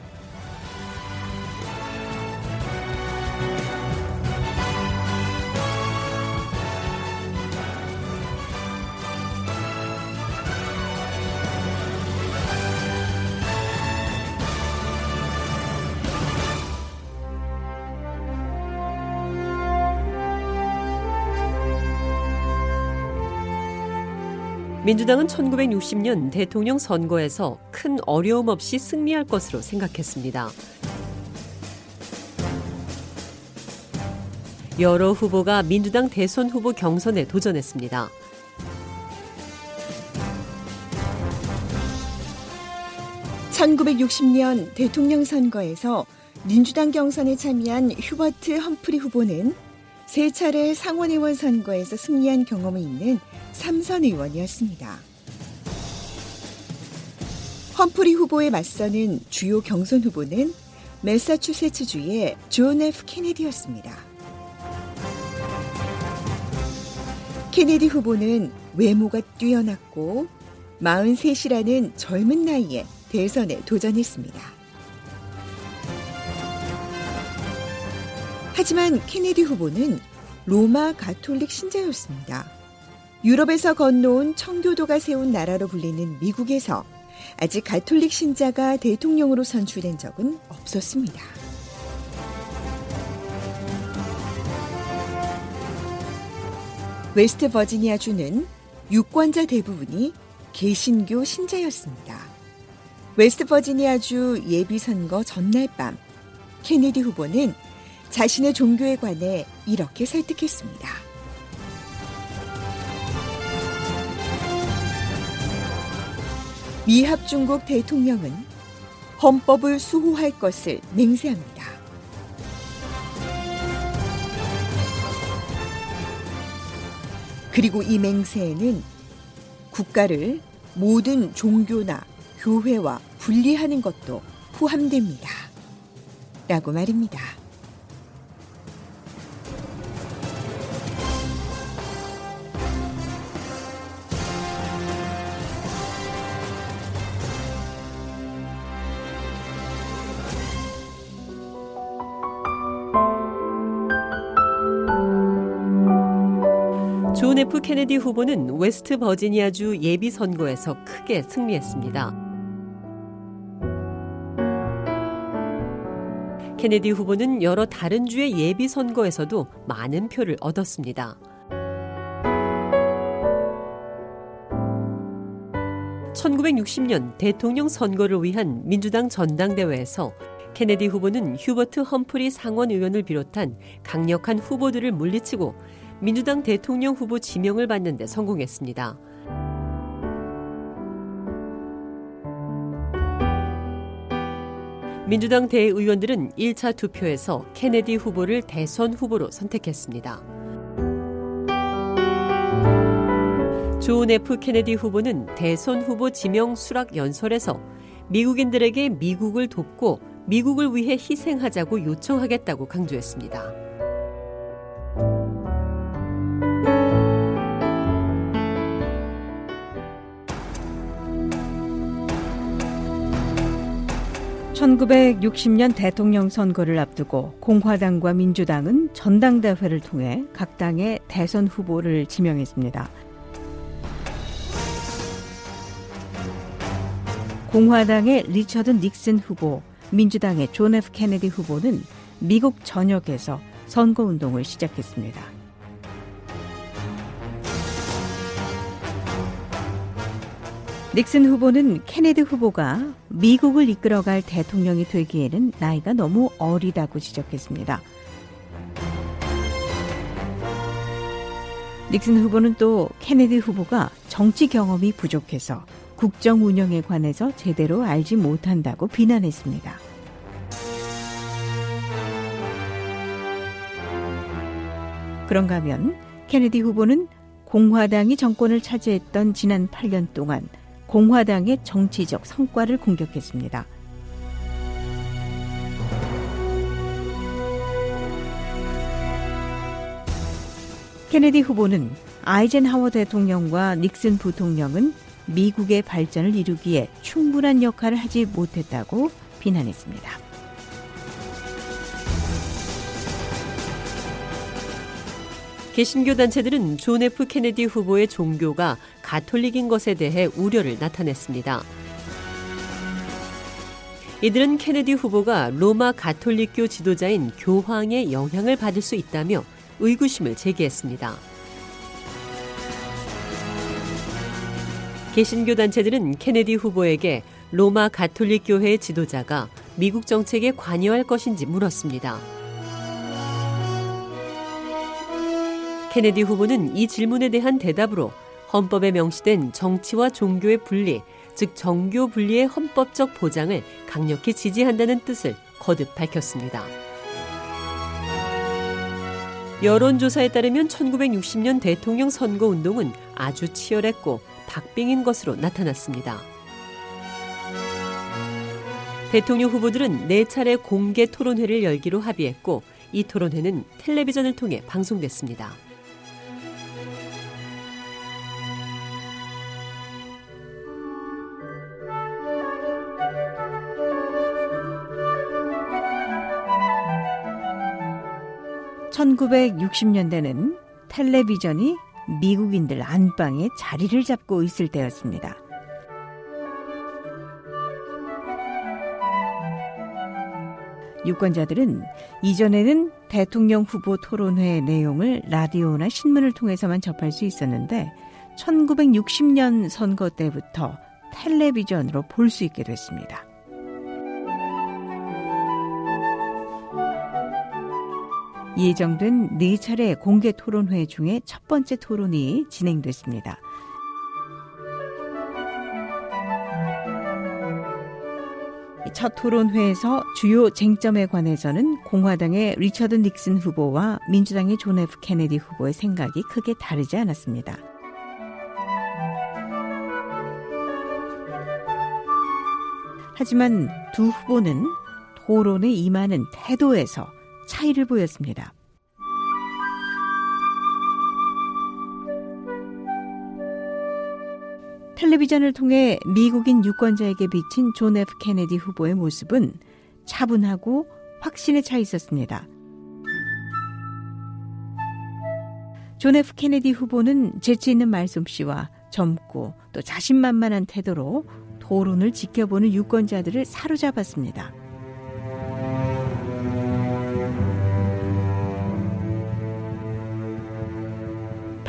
민주당은 1960년 대통령 선거에서 큰 어려움 없이 승리할 것으로 생각했습니다. 여러 후보가 민주당 대선 후보 경선에 도전했습니다. (1960년) 대통령 선거에서 민주당 경선에 참여한 휴버트 험프리 후보는 세 차례 상원의원 선거에서 승리한 경험이 있는 삼선 의원이었습니다. 험프리 후보에 맞서는 주요 경선 후보는 매사추세츠주의 존 F 케네디였습니다. 케네디 후보는 외모가 뛰어났고 43이라는 젊은 나이에 대선에 도전했습니다. 하지만 케네디 후보는 로마 가톨릭 신자였습니다. 유럽에서 건너온 청교도가 세운 나라로 불리는 미국에서 아직 가톨릭 신자가 대통령으로 선출된 적은 없었습니다. 웨스트 버지니아 주는 유권자 대부분이 개신교 신자였습니다. 웨스트 버지니아주 예비선거 전날 밤 케네디 후보는 자신의 종교에 관해 이렇게 설득했습니다. 미합 중국 대통령은 헌법을 수호할 것을 맹세합니다. 그리고 이 맹세에는 국가를 모든 종교나 교회와 분리하는 것도 포함됩니다. 라고 말입니다. 케네디 후보는 웨스트 버지니아주 예비 선거에서 크게 승리했습니다. 케네디 후보는 여러 다른 주의 예비 선거에서도 많은 표를 얻었습니다. (1960년) 대통령 선거를 위한 민주당 전당대회에서 케네디 후보는 휴버트 험프리 상원 의원을 비롯한 강력한 후보들을 물리치고 민주당 대통령 후보 지명을 받는 데 성공했습니다. 민주당 대의원들은 1차 투표에서 케네디 후보를 대선 후보로 선택했습니다. 존 F 케네디 후보는 대선 후보 지명 수락 연설에서 미국인들에게 미국을 돕고 미국을 위해 희생하자고 요청하겠다고 강조했습니다. (1960년) 대통령 선거를 앞두고 공화당과 민주당은 전당대회를 통해 각 당의 대선 후보를 지명했습니다. 공화당의 리처드 닉슨 후보, 민주당의 존 F 케네디 후보는 미국 전역에서 선거 운동을 시작했습니다. 닉슨 후보는 케네디 후보가 미국을 이끌어갈 대통령이 되기에는 나이가 너무 어리다고 지적했습니다. 닉슨 후보는 또 케네디 후보가 정치 경험이 부족해서 국정 운영에 관해서 제대로 알지 못한다고 비난했습니다. 그런가 하면 케네디 후보는 공화당이 정권을 차지했던 지난 8년 동안 공화당의 정치적 성과를 공격했습니다. 케네디 후보는 아이젠하워 대통령과 닉슨 부통령은 미국의 발전을 이루기에 충분한 역할을 하지 못했다고 비난했습니다. 개신교 단체들은 존 F 케네디 후보의 종교가 가톨릭인 것에 대해 우려를 나타냈습니다. 이들은 케네디 후보가 로마 가톨릭교 지도자인 교황의 영향을 받을 수 있다며 의구심을 제기했습니다. 개신교 단체들은 케네디 후보에게 로마 가톨릭 교회의 지도자가 미국 정책에 관여할 것인지 물었습니다. 케네디 후보는 이 질문에 대한 대답으로 헌법에 명시된 정치와 종교의 분리, 즉 정교 분리의 헌법적 보장을 강력히 지지한다는 뜻을 거듭 밝혔습니다. 여론조사에 따르면 1960년 대통령 선거 운동은 아주 치열했고 박빙인 것으로 나타났습니다. 대통령 후보들은 네 차례 공개 토론회를 열기로 합의했고 이 토론회는 텔레비전을 통해 방송됐습니다. (1960년대는) 텔레비전이 미국인들 안방에 자리를 잡고 있을 때였습니다. 유권자들은 이전에는 대통령 후보 토론회 내용을 라디오나 신문을 통해서만 접할 수 있었는데 1960년 선거 때부터 텔레비전으로 볼 수 있게 됐습니다. 예정된 네 차례 공개 토론회 중에 첫 번째 토론이 진행됐습니다. 첫 토론회에서 주요 쟁점에 관해서는 공화당의 리처드 닉슨 후보와 민주당의 존 F 케네디 후보의 생각이 크게 다르지 않았습니다. 하지만 두 후보는 토론에 임하는 태도에서 차이를 보였습니다. 텔레비전을 통해 미국인 유권자에게 비친 존 F 케네디 후보의 모습은 차분하고 확신에 차 있었습니다. 존 F 케네디 후보는 재치 있는 말솜씨와 젊고 또 자신만만한 태도로 토론을 지켜보는 유권자들을 사로잡았습니다.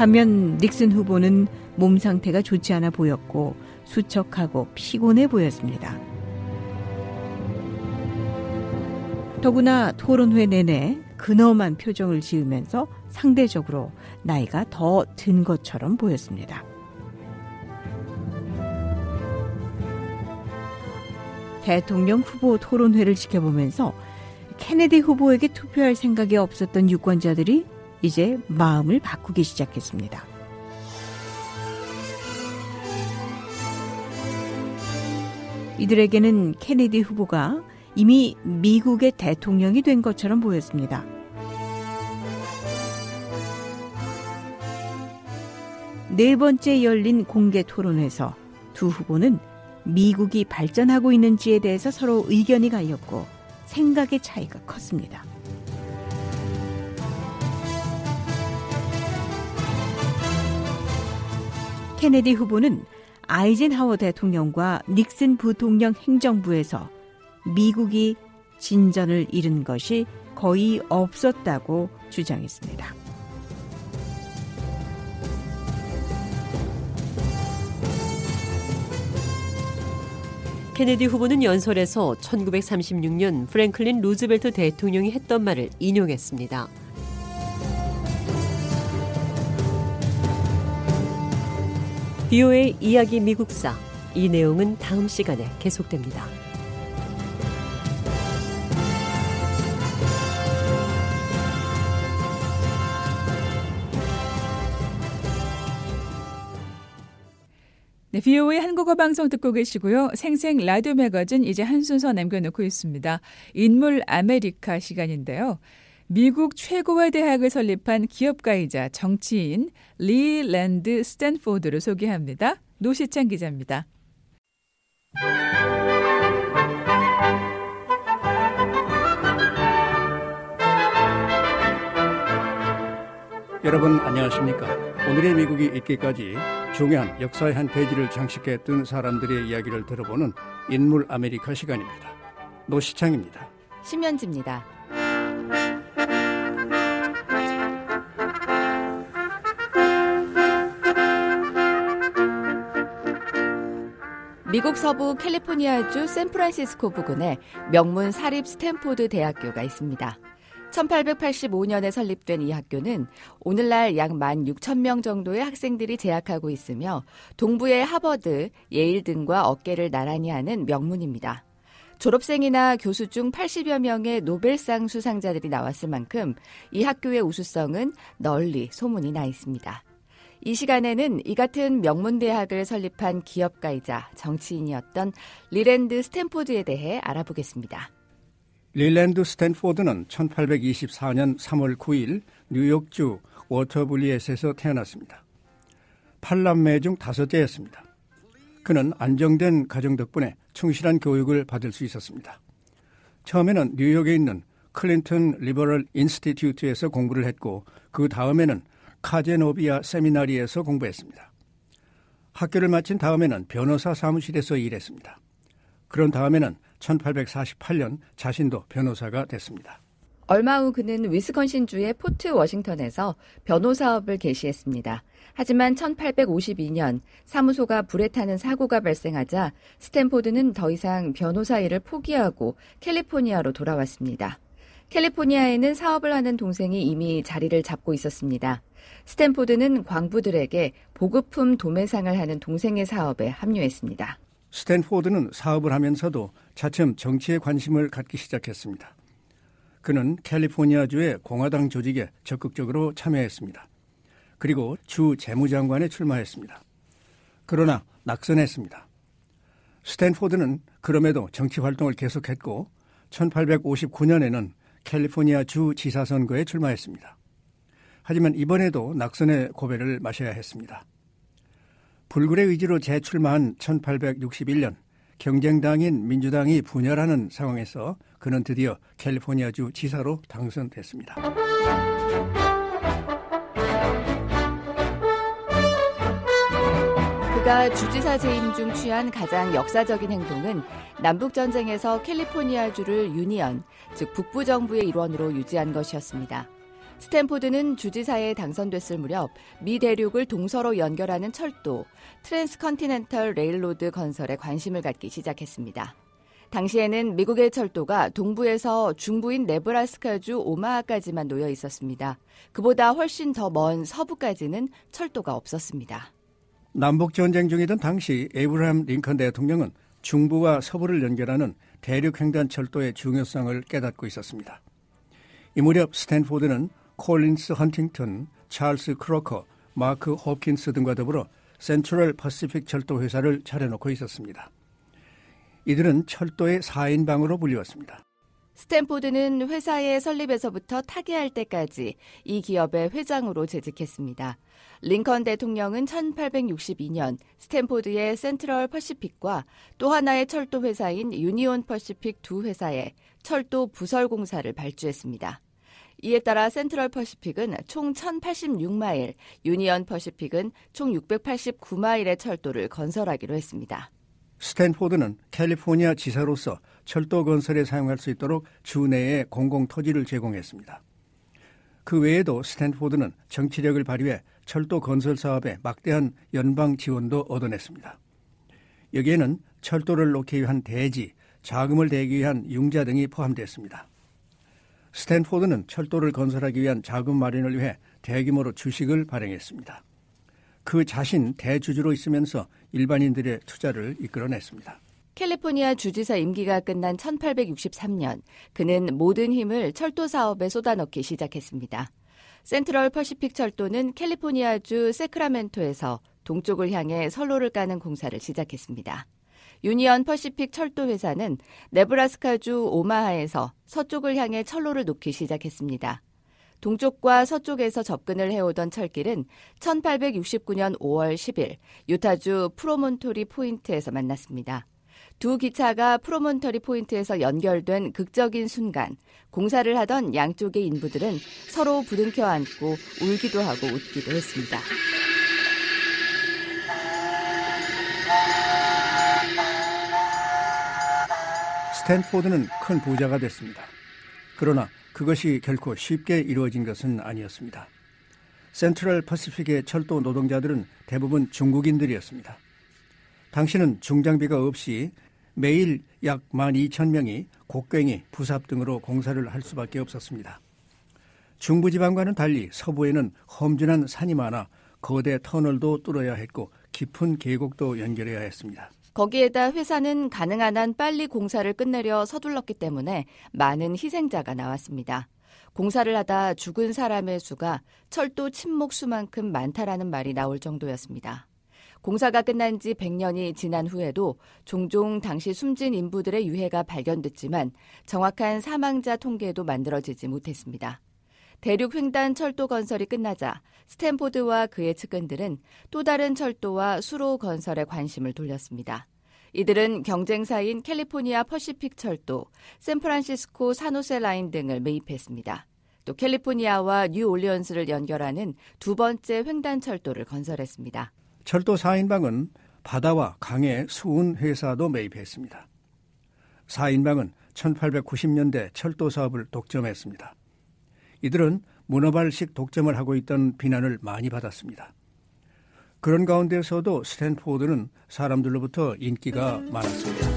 반면 닉슨 후보는 몸 상태가 좋지 않아 보였고 수척하고 피곤해 보였습니다. 더구나 토론회 내내 근엄한 표정을 지으면서 상대적으로 나이가 더 든 것처럼 보였습니다. 대통령 후보 토론회를 지켜보면서 케네디 후보에게 투표할 생각이 없었던 유권자들이 이제 마음을 바꾸기 시작했습니다. 이들에게는 케네디 후보가 이미 미국의 대통령이 된 것처럼 보였습니다. 네 번째 열린 공개 토론에서 두 후보는 미국이 발전하고 있는지에 대해서 서로 의견이 갈렸고 생각의 차이가 컸습니다. 케네디 후보는 아이젠하워 대통령과 닉슨 부통령 행정부에서 미국이 진전을 잃은 것이 거의 없었다고 주장했습니다. 케네디 후보는 연설에서 1936년 프랭클린 루즈벨트 대통령이 했던 말을 인용했습니다. 비오의 이야기 미국사. 이 내용은 다음 시간에 계속됩니다. 네, VOA 한국어 방송 듣고 계시고요. 생생 라디오 매거진 이제 한 순서 남겨놓고 있습니다. 인물 아메리카 시간인데요. 미국 최고의 대학을 설립한 기업가이자 정치인 릴랜드 스탠포드를 소개합니다. 노시창 기자입니다. 여러분 안녕하십니까? 오늘의 미국이 있기까지 중요한 역사의 한 페이지를 장식했던 사람들의 이야기를 들어보는 인물 아메리카 시간입니다. 노시창입니다. 심연지입니다. 미국 서부 캘리포니아주 샌프란시스코 부근에 명문 사립 스탠포드 대학교가 있습니다. 1885년에 설립된 이 학교는 오늘날 약 16,000명 정도의 학생들이 재학하고 있으며 동부의 하버드, 예일 등과 어깨를 나란히 하는 명문입니다. 졸업생이나 교수 중 80여 명의 노벨상 수상자들이 나왔을 만큼 이 학교의 우수성은 널리 소문이 나 있습니다. 이 시간에는 이 같은 명문대학을 설립한 기업가이자 정치인이었던 릴랜드 스탠포드에 대해 알아보겠습니다. 릴랜드 스탠포드는 1824년 3월 9일 뉴욕주 워터블리엣에서 태어났습니다. 8남매 중 다섯째였습니다. 그는 안정된 가정 덕분에 충실한 교육을 받을 수 있었습니다. 처음에는 뉴욕에 있는 클린턴 리버럴 인스티튜트에서 공부를 했고 그 다음에는 카제노비아 세미나리에서 공부했습니다. 학교를 마친 다음에는 변호사 사무실에서 일했습니다. 그런 다음에는 1848년 자신도 변호사가 됐습니다. 얼마 후 그는 위스콘신주의 포트 워싱턴에서 변호사업을 개시했습니다. 하지만 1852년 사무소가 불에 타는 사고가 발생하자 스탠포드는 더 이상 변호사 일을 포기하고 캘리포니아로 돌아왔습니다. 캘리포니아에는 사업을 하는 동생이 이미 자리를 잡고 있었습니다. 스탠포드는 광부들에게 보급품 도매상을 하는 동생의 사업에 합류했습니다. 스탠포드는 사업을 하면서도 차츰 정치에 관심을 갖기 시작했습니다. 그는 캘리포니아주의 공화당 조직에 적극적으로 참여했습니다. 그리고 주 재무장관에 출마했습니다. 그러나 낙선했습니다. 스탠포드는 그럼에도 정치 활동을 계속했고 1859년에는 캘리포니아 주 지사 선거에 출마했습니다. 하지만 이번에도 낙선의 고배를 마셔야 했습니다. 불굴의 의지로 재출마한 1861년 경쟁당인 민주당이 분열하는 상황에서 그는 드디어 캘리포니아주 지사로 당선됐습니다. 그가 주지사 재임 중 취한 가장 역사적인 행동은 남북전쟁에서 캘리포니아주를 유니언, 즉 북부 정부의 일원으로 유지한 것이었습니다. 스탠포드는 주지사에 당선됐을 무렵 미 대륙을 동서로 연결하는 철도, Transcontinental Railroad 건설에 관심을 갖기 시작했습니다. 당시에는 미국의 철도가 동부에서 중부인 네브라스카주 오마하까지만 놓여 있었습니다. 그보다 훨씬 더 먼 서부까지는 철도가 없었습니다. 남북 전쟁 중이던 당시 에이브라함 링컨 대통령은 중부와 서부를 연결하는 대륙 횡단 철도의 중요성을 깨닫고 있었습니다. 이 무렵 스탠포드는 콜린스 헌팅턴, 찰스 크로커, 마크 호킨스 등과 더불어 센트럴 퍼시픽 철도 회사를 차려놓고 있었습니다. 이들은 철도의 4인방으로 불리웠습니다. 스탠포드는 회사의 설립에서부터 타계할 때까지 이 기업의 회장으로 재직했습니다. 링컨 대통령은 1862년 스탠포드의 센트럴 퍼시픽과 또 하나의 철도 회사인 유니온 퍼시픽 두 회사에 철도 부설 공사를 발주했습니다. 이에 따라 센트럴 퍼시픽은 총 1086마일, 유니언 퍼시픽은 총 689마일의 철도를 건설하기로 했습니다. 스탠포드는 캘리포니아 지사로서 철도 건설에 사용할 수 있도록 주 내에 공공 토지를 제공했습니다. 그 외에도 스탠포드는 정치력을 발휘해 철도 건설 사업에 막대한 연방 지원도 얻어냈습니다. 여기에는 철도를 놓기 위한 대지, 자금을 대기 위한 융자 등이 포함됐습니다. 스탠포드는 철도를 건설하기 위한 자금 마련을 위해 대규모로 주식을 발행했습니다. 그 자신 대주주로 있으면서 일반인들의 투자를 이끌어냈습니다. 캘리포니아 주지사 임기가 끝난 1863년 그는 모든 힘을 철도 사업에 쏟아넣기 시작했습니다. 센트럴 퍼시픽 철도는 캘리포니아주 세크라멘토에서 동쪽을 향해 선로를 까는 공사를 시작했습니다. 유니언 퍼시픽 철도 회사는 네브라스카주 오마하에서 서쪽을 향해 철로를 놓기 시작했습니다. 동쪽과 서쪽에서 접근을 해오던 철길은 1869년 5월 10일 유타주 프로몬토리 포인트에서 만났습니다. 두 기차가 프로몬터리 포인트에서 연결된 극적인 순간 공사를 하던 양쪽의 인부들은 서로 부둥켜 안고 울기도 하고 웃기도 했습니다. 스탠포드는 큰 부자가 됐습니다. 그러나 그것이 결코 쉽게 이루어진 것은 아니었습니다. 센트럴 퍼시픽의 철도 노동자들은 대부분 중국인들이었습니다. 당시는 중장비가 없이 매일 약 12,000명이 곡괭이, 부삽 등으로 공사를 할 수밖에 없었습니다. 중부지방과는 달리 서부에는 험준한 산이 많아 거대 터널도 뚫어야 했고 깊은 계곡도 연결해야 했습니다. 거기에다 회사는 가능한 한 빨리 공사를 끝내려 서둘렀기 때문에 많은 희생자가 나왔습니다. 공사를 하다 죽은 사람의 수가 철도 침묵 수만큼 많다라는 말이 나올 정도였습니다. 공사가 끝난 지 100년이 지난 후에도 종종 당시 숨진 인부들의 유해가 발견됐지만 정확한 사망자 통계도 만들어지지 못했습니다. 대륙 횡단 철도 건설이 끝나자 스탠포드와 그의 측근들은 또 다른 철도와 수로 건설에 관심을 돌렸습니다. 이들은 경쟁사인 캘리포니아 퍼시픽 철도, 샌프란시스코 산호세 라인 등을 매입했습니다. 또 캘리포니아와 뉴올리언스를 연결하는 두 번째 횡단 철도를 건설했습니다. 철도 4인방은 바다와 강의 수운 회사도 매입했습니다. 4인방은 1890년대 철도 사업을 독점했습니다. 이들은 문어발식 독점을 하고 있던 비난을 많이 받았습니다. 그런 가운데서도 스탠포드는 사람들로부터 인기가 많았습니다.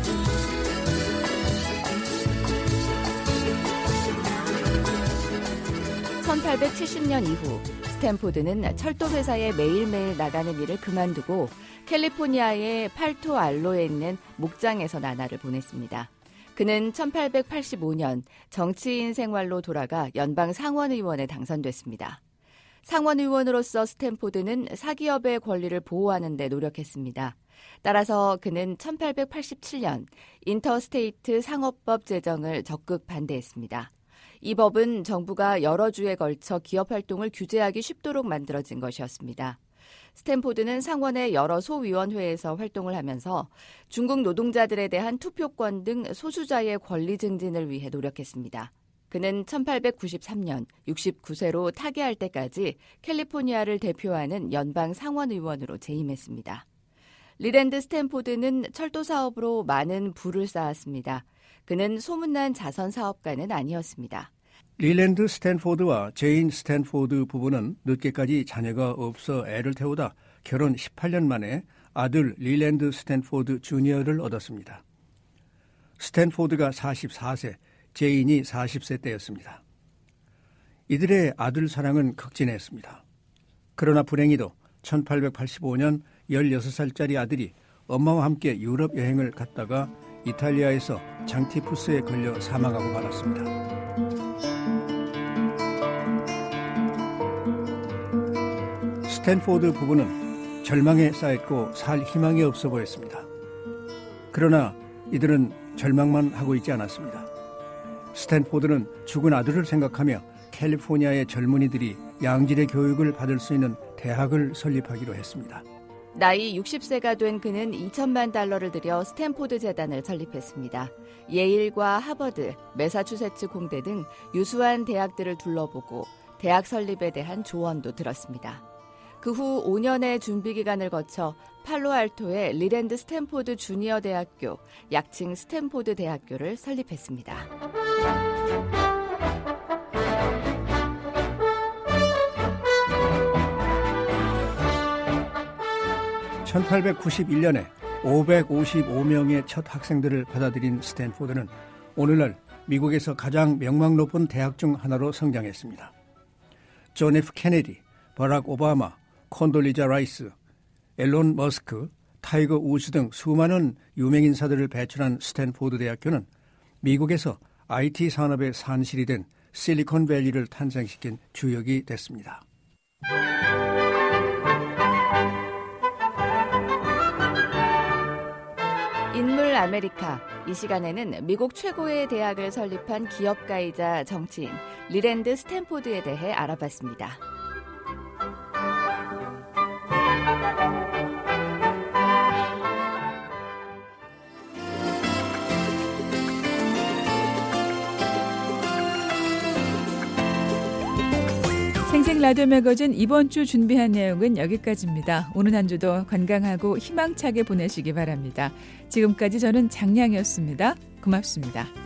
(1870년) 이후 스탠포드는 철도 회사에 매일매일 나가는 일을 그만두고 캘리포니아의 팔토 알로에 있는 목장에서 나날을 보냈습니다. 그는 1885년 정치인 생활로 돌아가 연방 상원의원에 당선됐습니다. 상원의원으로서 스탠포드는 사기업의 권리를 보호하는 데 노력했습니다. 따라서 그는 1887년 인터스테이트 상업법 제정을 적극 반대했습니다. 이 법은 정부가 여러 주에 걸쳐 기업 활동을 규제하기 쉽도록 만들어진 것이었습니다. 스탠포드는 상원의 여러 소위원회에서 활동을 하면서 중국 노동자들에 대한 투표권 등 소수자의 권리 증진을 위해 노력했습니다. 그는 1893년 69세로 타계할 때까지 캘리포니아를 대표하는 연방 상원의원으로 재임했습니다. 리랜드 스탠포드는 철도 사업으로 많은 부를 쌓았습니다. 그는 소문난 자선 사업가는 아니었습니다. 리랜드 스탠포드와 제인 스탠포드 부부는 늦게까지 자녀가 없어 애를 태우다 결혼 18년 만에 아들 리랜드 스탠포드 주니어를 얻었습니다. 스탠포드가 44세, 제인이 40세 때였습니다. 이들의 아들 사랑은 극진했습니다. 그러나 불행히도 1885년 16살짜리 아들이 엄마와 함께 유럽 여행을 갔다가 이탈리아에서 장티푸스에 걸려 사망하고 말았습니다. 스탠포드 부부는 절망에 쌓였고 살 희망이 없어 보였습니다. 그러나 이들은 절망만 하고 있지 않았습니다. 스탠포드는 죽은 아들을 생각하며 캘리포니아의 젊은이들이 양질의 교육을 받을 수 있는 대학을 설립하기로 했습니다. 나이 60세가 된 그는 2천만 달러를 들여 스탠포드 재단을 설립했습니다. 예일과 하버드, 메사추세츠 공대 등 유수한 대학들을 둘러보고 대학 설립에 대한 조언도 들었습니다. 그 후 5년의 준비 기간을 거쳐 팔로알토의 리랜드 스탠포드 주니어 대학교, 약칭 스탠포드 대학교를 설립했습니다. (1891년에) 555명의 첫 학생들을 받아들인 스탠포드는 오늘날 미국에서 가장 명망 높은 대학 중 하나로 성장했습니다. 존 F 케네디, 버락 오바마, 콘돌리자 라이스, 일론 머스크, 타이거 우즈 등 수많은 유명 인사들을 배출한 스탠포드 대학교는 미국에서 IT 산업의 산실이 된 실리콘밸리를 탄생시킨 주역이 됐습니다. 인물 아메리카. 이 시간에는 미국 최고의 대학을 설립한 기업가이자 정치인 리랜드 스탠포드에 대해 알아봤습니다. 라디오 매거진 이번 주 준비한 내용은 여기까지입니다. 오늘 한 주도 건강하고 희망차게 보내시기 바랍니다. 지금까지 저는 장량이었습니다. 고맙습니다.